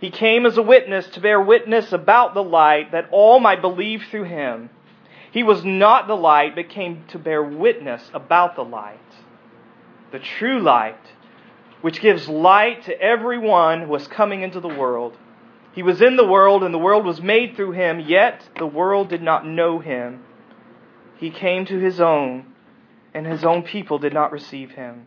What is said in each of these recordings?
He came as a witness to bear witness about the light that all might believe through him. He was not the light, but came to bear witness about the light. The true light, which gives light to everyone who was coming into the world. He was in the world, and the world was made through him, yet the world did not know him. He came to his own, and his own people did not receive him.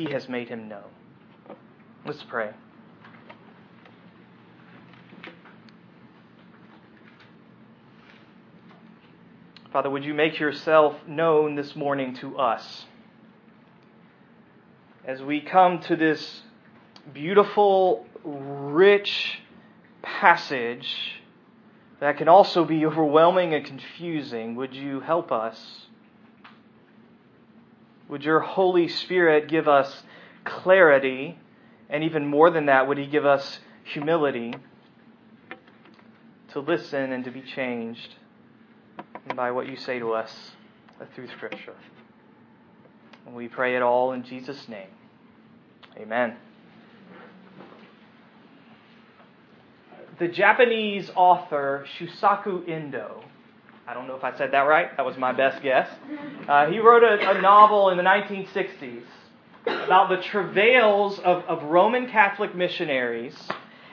He has made him known. Let's pray. Father, would you make yourself known this morning to us? As we come to this beautiful, rich passage that can also be overwhelming and confusing, would you help us? Would your Holy Spirit give us clarity? And even more than that, would He give us humility to listen and to be changed? by what you say to us through Scripture. And we pray it all in Jesus' name. Amen. The Japanese author Shusaku Endo, I don't know if I said that right, that was my best guess. Uh, he wrote a, a, novel in the 1960s about the travails of, of Roman Catholic missionaries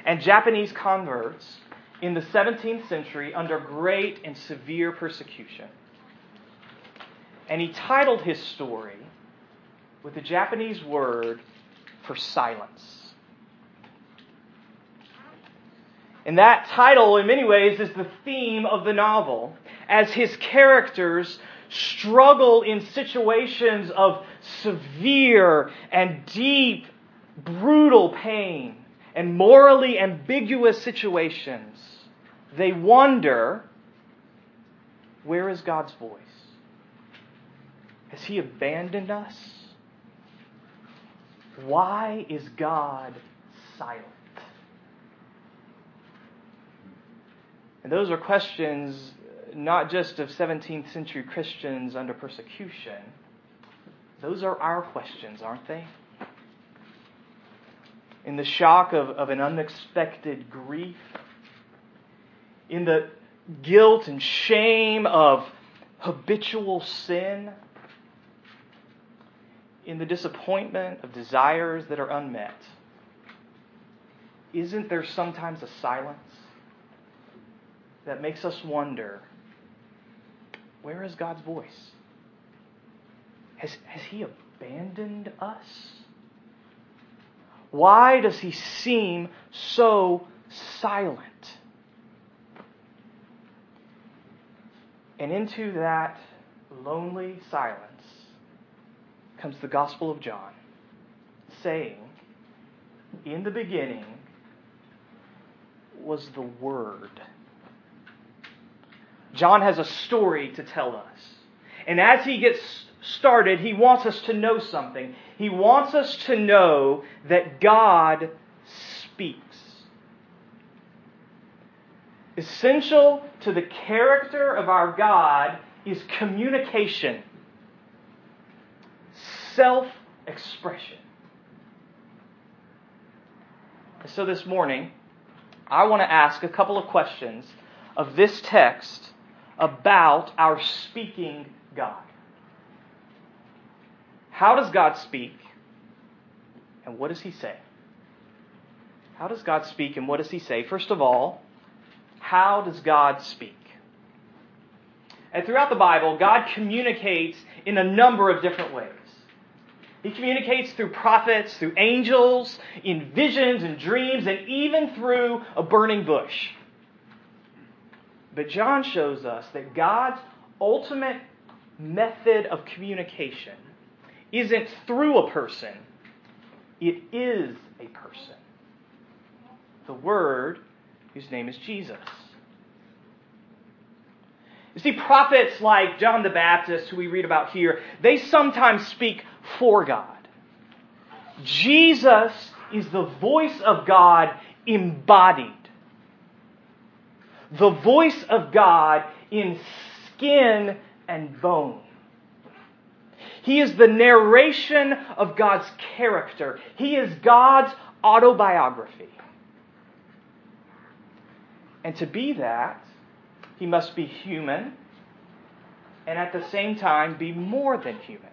and Japanese converts in the 17th century under great and severe persecution. And he titled his story with the Japanese word for silence. And that title, in many ways, is the theme of the novel, as his characters struggle in situations of severe and deep, brutal pain and morally ambiguous situations, they wonder where is God's voice? Has He abandoned us? Why is God silent? And those are questions not just of 17th century Christians under persecution. Those are our questions, aren't they? in the shock of, of an unexpected grief, in the guilt and shame of habitual sin, in the disappointment of desires that are unmet. Isn't there sometimes a silence that makes us wonder where is God's voice? Has, has He abandoned us? Why does he seem so silent? And into that lonely silence comes the Gospel of John, saying, In the beginning was the Word. John has a story to tell us. And as he gets started, he wants us to know something. He wants us to know that God speaks. Essential to the character of our God is communication, self expression. So this morning, I want to ask a couple of questions of this text about our speaking God. How does God speak? And what does he say? How does God speak and what does he say? First of all, how does God speak? And throughout the Bible, God communicates in a number of different ways. He communicates through prophets, through angels, in visions and dreams, and even through a burning bush. But John shows us that God's ultimate method of communication isn't through a person, it is a person. The Word, whose name is Jesus. You see, prophets like John the Baptist, who we read about here, they sometimes speak for God. Jesus is the voice of God embodied. The voice of God in skin and bone. He is the narration of God's character. He is God's autobiography. And to be that, he must be human and at the same time be more than human.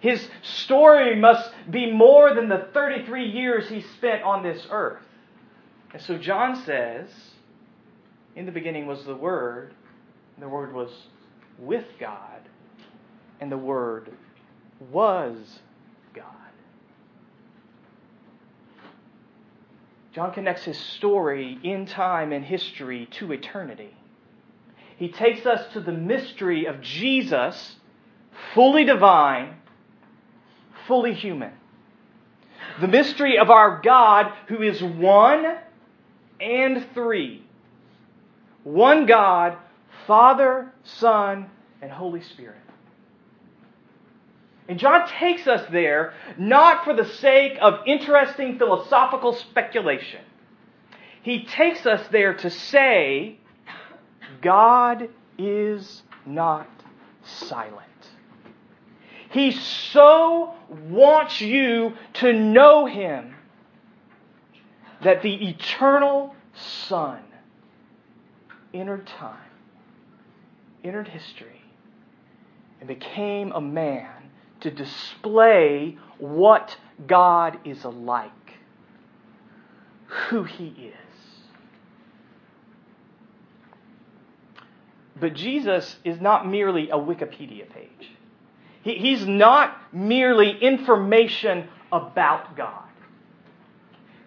His story must be more than the 33 years he spent on this earth. And so John says, In the beginning was the Word, and the Word was with God, and the Word was God. John connects his story in time and history to eternity. He takes us to the mystery of Jesus, fully divine, fully human. The mystery of our God who is one and three. One God, Father, Son, and Holy Spirit. And John takes us there not for the sake of interesting philosophical speculation. He takes us there to say, God is not silent. He so wants you to know Him that the eternal Son entered time, entered history, and became a man to display what God is like, who He is. But Jesus is not merely a Wikipedia page. he's not merely information about God.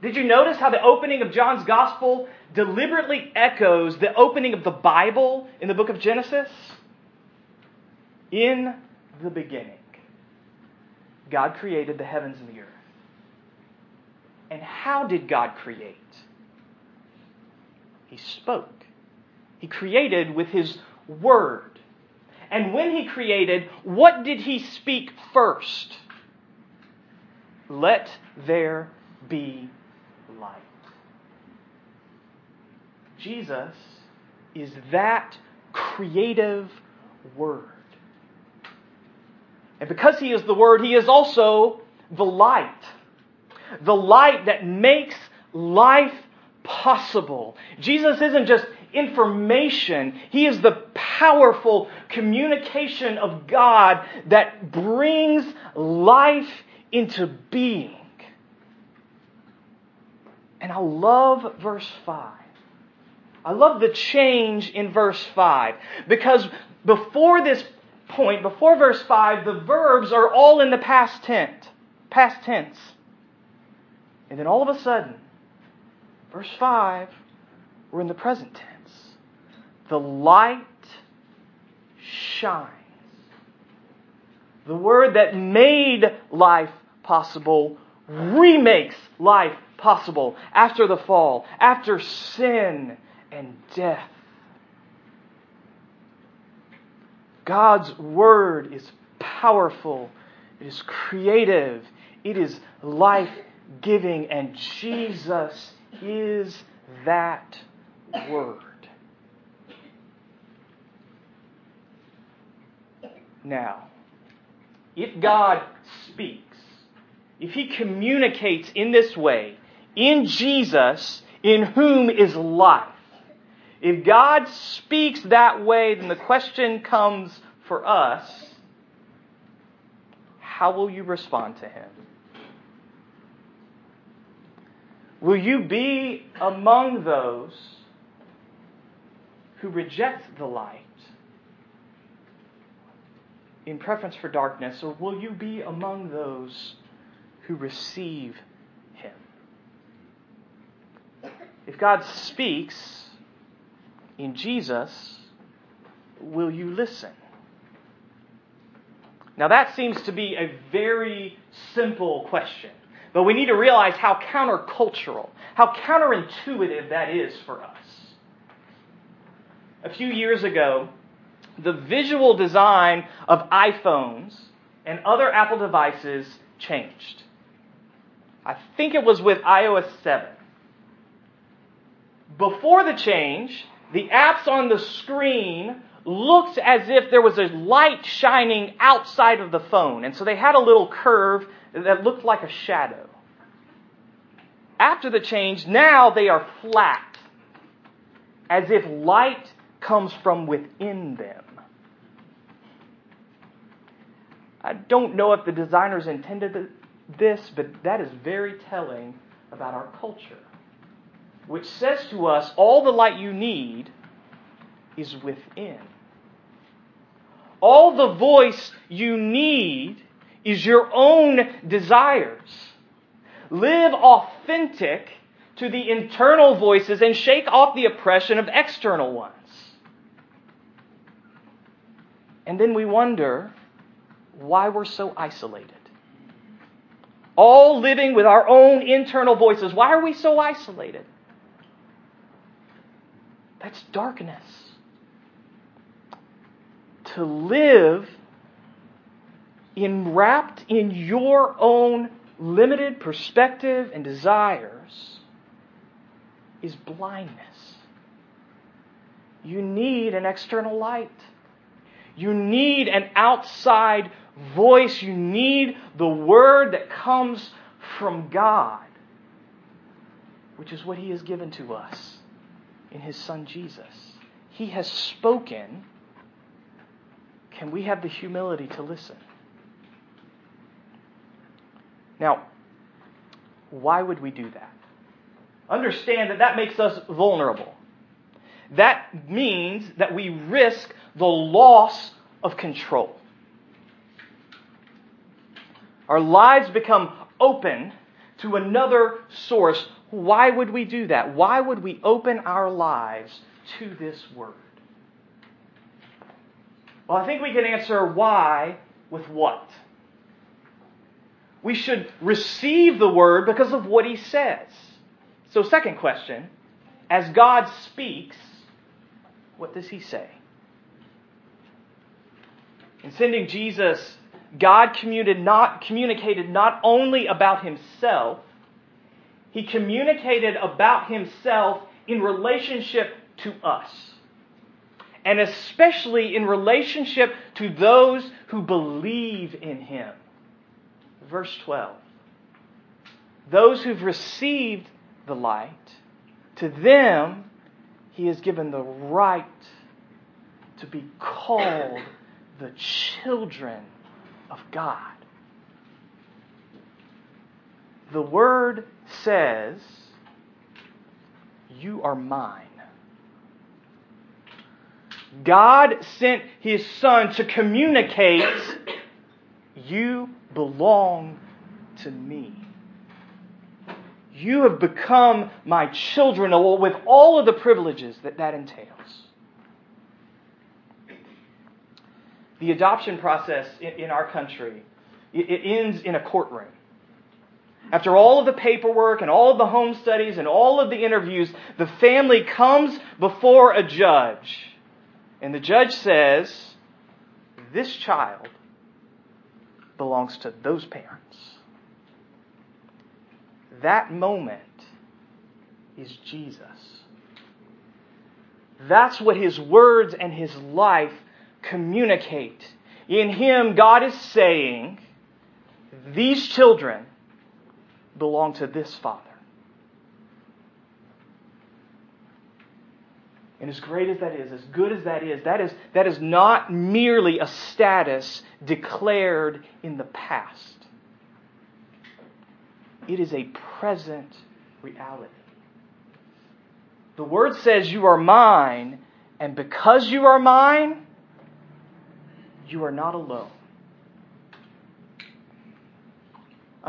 Did you notice how the opening of John's Gospel deliberately echoes the opening of the Bible in the book of Genesis? In the beginning, God created the heavens and the earth. And how did God create? He spoke. He created with His Word. And when He created, what did He speak first? Let there be light. Jesus is that creative Word. And because He is the Word, He is also the light. The light that makes life possible. Jesus isn't just information, He is the powerful communication of God that brings life into being. And I love verse 5. I love the change in verse 5 because before this point, before verse 5, the verbs are all in the past tense. Past tense. And then all of a sudden, verse 5, we're in the present tense. The light shines. The word that made life possible remakes life possible after the fall, after sin and death. God's Word is powerful, it is creative, it is life giving, and Jesus is that word. Now, if God speaks, if He communicates in this way, in Jesus, in whom is life, if God speaks that way, then the question comes for us how will you respond to Him? Will you be among those who reject the light in preference for darkness, or will you be among those who receive Him? If God speaks in Jesus, will you listen? Now, that seems to be a very simple question. But we need to realize how countercultural, how counterintuitive that is for us. A few years ago, the visual design of iPhones and other Apple devices changed. I think it was with iOS 7. Before the change, the apps on the screen looked as if there was a light shining outside of the phone. And so they had a little curve that looked like a shadow. After the change, now they are flat, as if light comes from within them. I don't know if the designers intended this, but that is very telling about our culture, which says to us all the light you need is within. All the voice you need is your own desires. Live authentic to the internal voices and shake off the oppression of external ones. And then we wonder why we're so isolated. All living with our own internal voices. Why are we so isolated? That's darkness. To live enwrapped in your own limited perspective and desires is blindness. You need an external light. You need an outside voice. You need the word that comes from God, which is what He has given to us in His Son Jesus. He has spoken. Can we have the humility to listen? Now, why would we do that? Understand that that makes us vulnerable. That means that we risk the loss of control. Our lives become open to another source. Why would we do that? Why would we open our lives to this word? Well, I think we can answer why with what? we should receive the word because of what he says. So, second question as God speaks, what does he say? In sending Jesus, God communicated not, communicated not only about himself, he communicated about himself in relationship to us. And especially in relationship to those who believe in him verse 12. Those who've received the light, to them he has given the right to be called the children of God. The word says, You are mine. God sent his son to communicate, You belong to me. You have become my children with all of the privileges that that entails. The adoption process in our country, it ends in a courtroom. After all of the paperwork and all of the home studies and all of the interviews, the family comes before a judge. And the judge says, This child belongs to those parents. That moment is Jesus. That's what his words and his life communicate. In him, God is saying, these children belong to this Father. And as great as that is, as good as that is, that is, that is not merely a status declared in the past. It is a present reality. The Word says, You are mine, and because you are mine, you are not alone.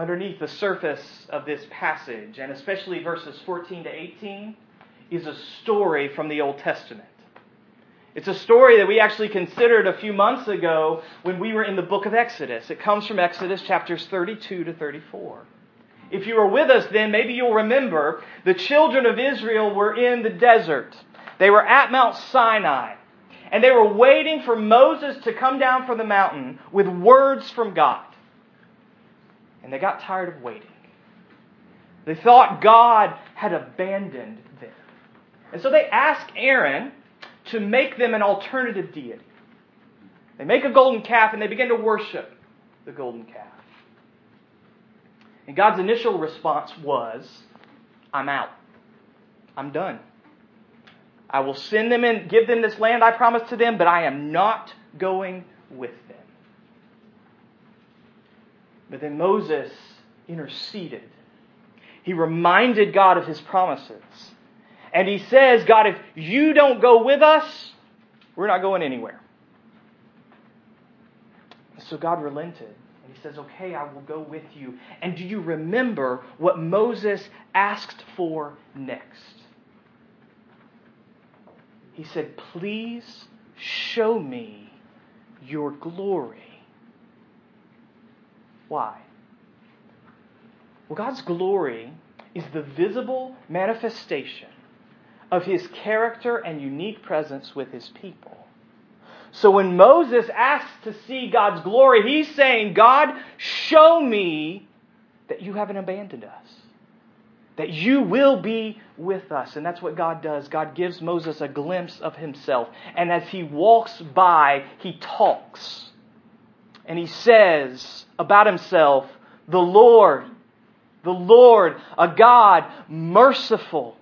Underneath the surface of this passage, and especially verses 14 to 18, is a story from the Old Testament. It's a story that we actually considered a few months ago when we were in the book of Exodus. It comes from Exodus chapters 32 to 34. If you were with us then, maybe you'll remember the children of Israel were in the desert. They were at Mount Sinai. And they were waiting for Moses to come down from the mountain with words from God. And they got tired of waiting. They thought God had abandoned them. And so they asked Aaron to make them an alternative deity. They make a golden calf and they begin to worship the golden calf. And God's initial response was, I'm out. I'm done. I will send them and give them this land I promised to them, but I am not going with them. But then Moses interceded. He reminded God of his promises. And he says, God, if you don't go with us, we're not going anywhere. So God relented. And he says, Okay, I will go with you. And do you remember what Moses asked for next? He said, Please show me your glory. Why? Well, God's glory is the visible manifestation of his character and unique presence with his people. So when Moses asks to see God's glory, he's saying, God, show me that you haven't abandoned us. That you will be with us. And that's what God does. God gives Moses a glimpse of himself. And as he walks by, he talks. And he says about himself, the Lord, the Lord, a God merciful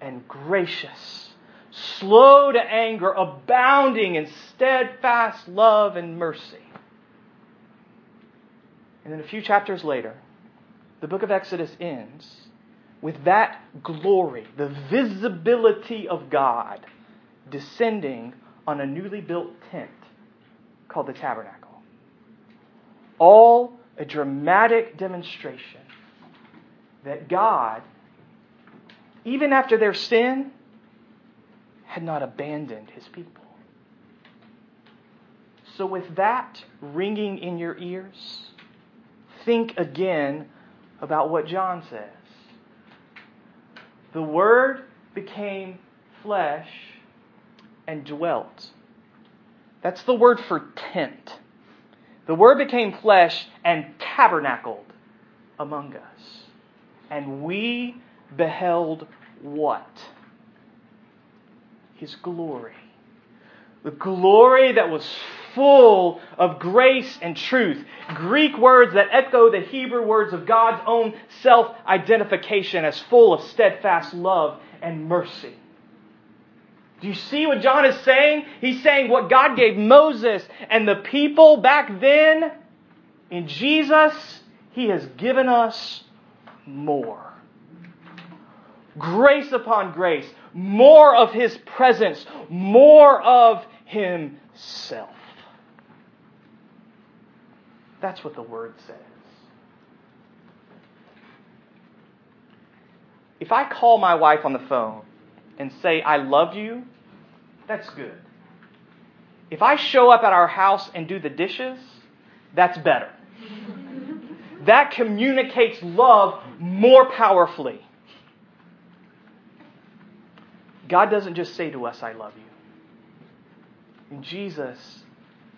and gracious, slow to anger, abounding in steadfast love and mercy. And then a few chapters later, the book of Exodus ends with that glory, the visibility of God descending on a newly built tent called the tabernacle. All a dramatic demonstration that God even after their sin, had not abandoned his people. So, with that ringing in your ears, think again about what John says. The Word became flesh and dwelt. That's the word for tent. The Word became flesh and tabernacled among us. And we beheld what? His glory. The glory that was full of grace and truth. Greek words that echo the Hebrew words of God's own self identification as full of steadfast love and mercy. Do you see what John is saying? He's saying what God gave Moses and the people back then in Jesus, He has given us more grace upon grace, more of His presence, more of Himself. That's what the Word says. If I call my wife on the phone and say, I love you, that's good. If I show up at our house and do the dishes, that's better. that communicates love more powerfully. God doesn't just say to us, I love you. In Jesus,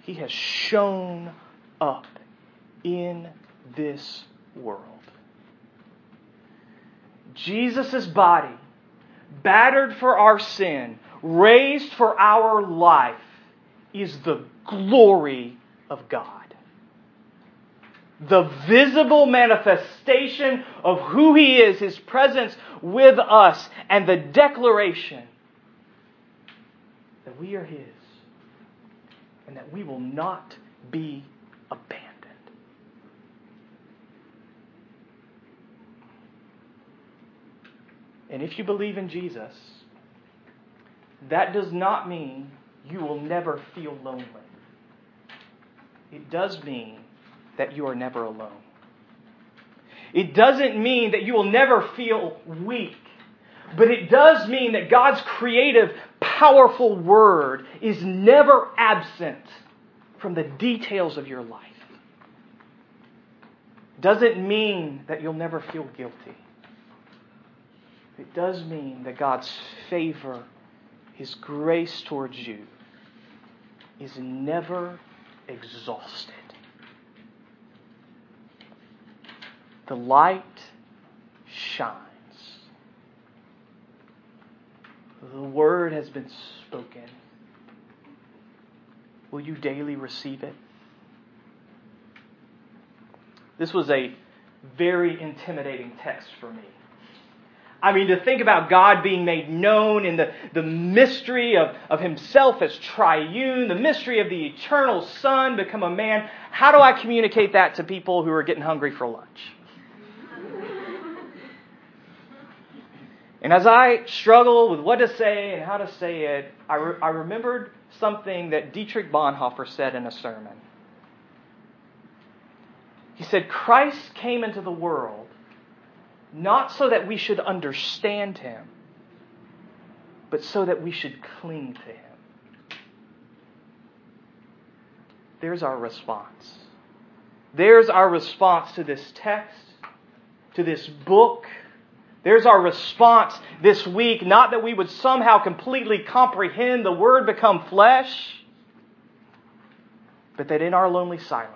He has shown up in this world. Jesus' body battered for our sin, raised for our life, is the glory of God. The visible manifestation of who He is, His presence with us, and the declaration that we are His and that we will not be abandoned. And if you believe in Jesus, that does not mean you will never feel lonely. It does mean that you are never alone. It doesn't mean that you will never feel weak, but it does mean that God's creative, powerful word is never absent from the details of your life. Doesn't mean that you'll never feel guilty. It does mean that God's favor, His grace towards you, is never exhausted. The light shines. The word has been spoken. Will you daily receive it? This was a very intimidating text for me. I mean, to think about God being made known in the, the mystery of, of Himself as triune, the mystery of the eternal Son become a man, how do I communicate that to people who are getting hungry for lunch? And as I struggle with what to say and how to say it, I, re- I remembered something that Dietrich Bonhoeffer said in a sermon. He said, Christ came into the world not so that we should understand him, but so that we should cling to him. There's our response. There's our response to this text, to this book. There's our response this week, not that we would somehow completely comprehend the Word become flesh, but that in our lonely silence,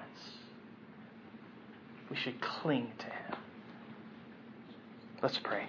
we should cling to Him. Let's pray.